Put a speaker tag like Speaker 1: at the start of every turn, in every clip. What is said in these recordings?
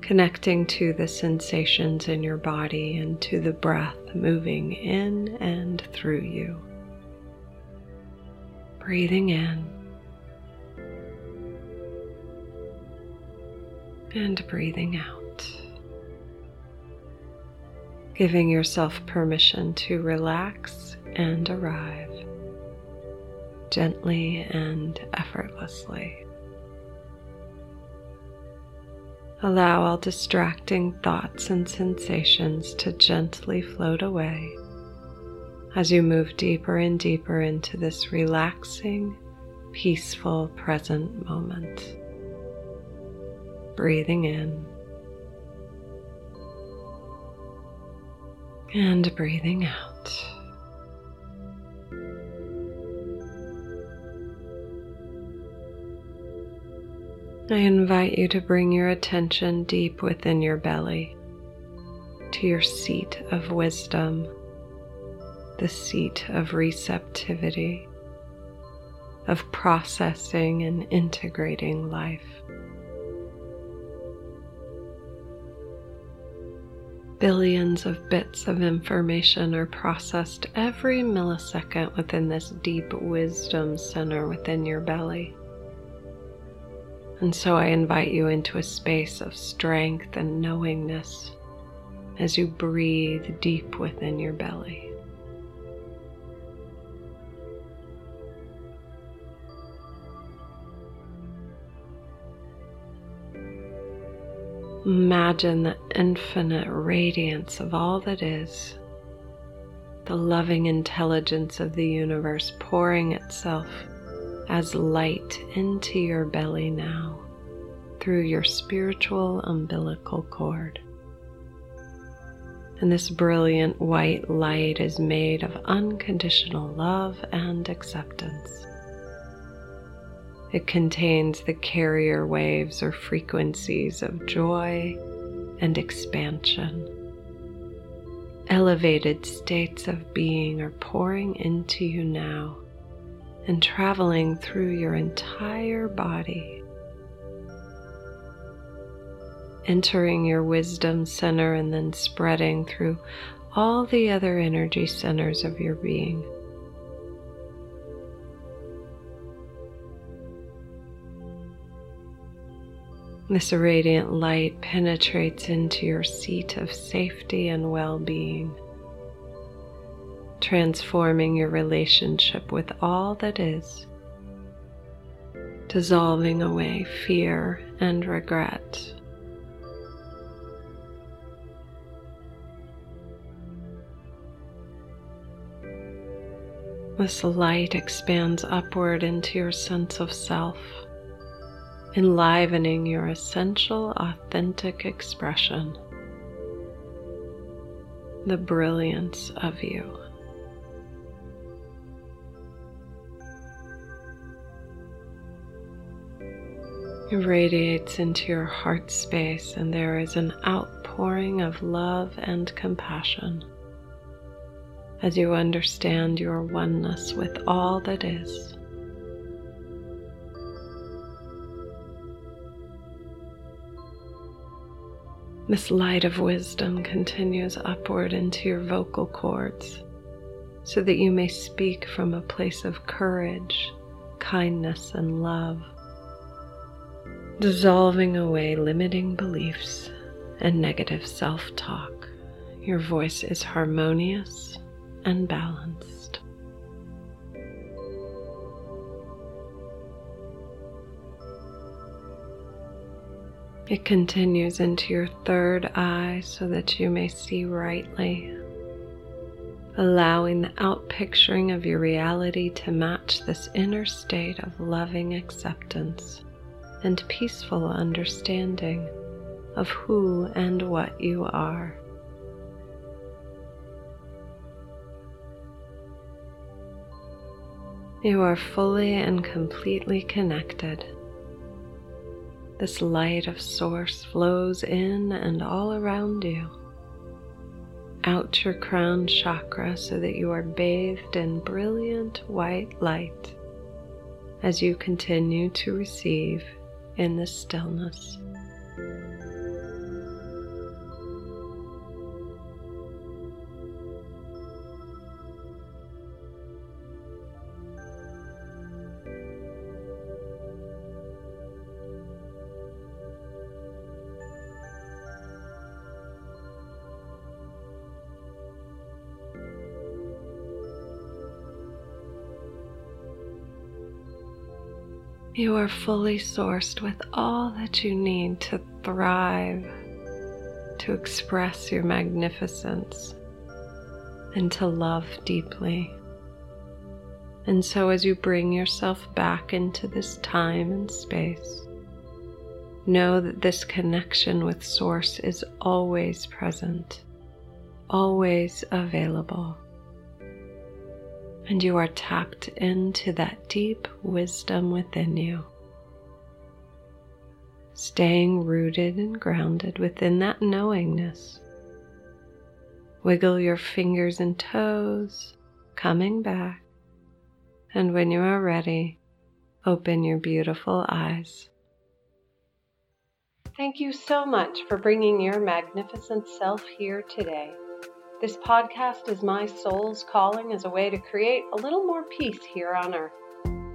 Speaker 1: connecting to the sensations in your body and to the breath moving in and through you. Breathing in and breathing out. Giving yourself permission to relax and arrive gently and effortlessly. Allow all distracting thoughts and sensations to gently float away as you move deeper and deeper into this relaxing, peaceful present moment. Breathing in and breathing out. I invite you to bring your attention deep within your belly to your seat of wisdom, the seat of receptivity, of processing and integrating life. Billions of bits of information are processed every millisecond within this deep wisdom center within your belly. And so I invite you into a space of strength and knowingness as you breathe deep within your belly. Imagine the infinite radiance of all that is, the loving intelligence of the universe pouring itself as light into your belly now through your spiritual umbilical cord. And this brilliant white light is made of unconditional love and acceptance. It contains the carrier waves or frequencies of joy and expansion. Elevated states of being are pouring into you now and traveling through your entire body. Entering your wisdom center and then spreading through all the other energy centers of your being. This radiant light penetrates into your seat of safety and well being transforming your relationship with all that is, dissolving away fear and regret. This light expands upward into your sense of self, enlivening your essential, authentic expression, the brilliance of you. Radiates into your heart space, and there is an outpouring of love and compassion as you understand your oneness with all that is. This light of wisdom continues upward into your vocal cords so that you may speak from a place of courage, kindness, and love dissolving away limiting beliefs and negative self talk. Your voice is harmonious and balanced. It continues into your third eye so that you may see rightly, allowing the outpicturing of your reality to match this inner state of loving acceptance and peaceful understanding of who and what you are. You are fully and completely connected. This light of Source flows in and all around you, out your crown chakra so that you are bathed in brilliant white light as you continue to receive in the stillness. You are fully sourced with all that you need to thrive, to express your magnificence, and to love deeply. And so, as you bring yourself back into this time and space, know that this connection with Source is always present, always available and you are tapped into that deep wisdom within you. Staying rooted and grounded within that knowingness. Wiggle your fingers and toes, coming back, and when you are ready, open your beautiful eyes. Thank you so much for bringing your magnificent self here today. This podcast is my soul's calling as a way to create a little more peace here on earth.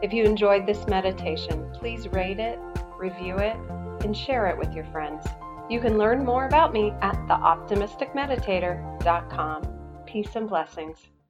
Speaker 1: If you enjoyed this meditation, please rate it, review it, and share it with your friends. You can learn more about me at theoptimisticmeditator.com. Peace and blessings.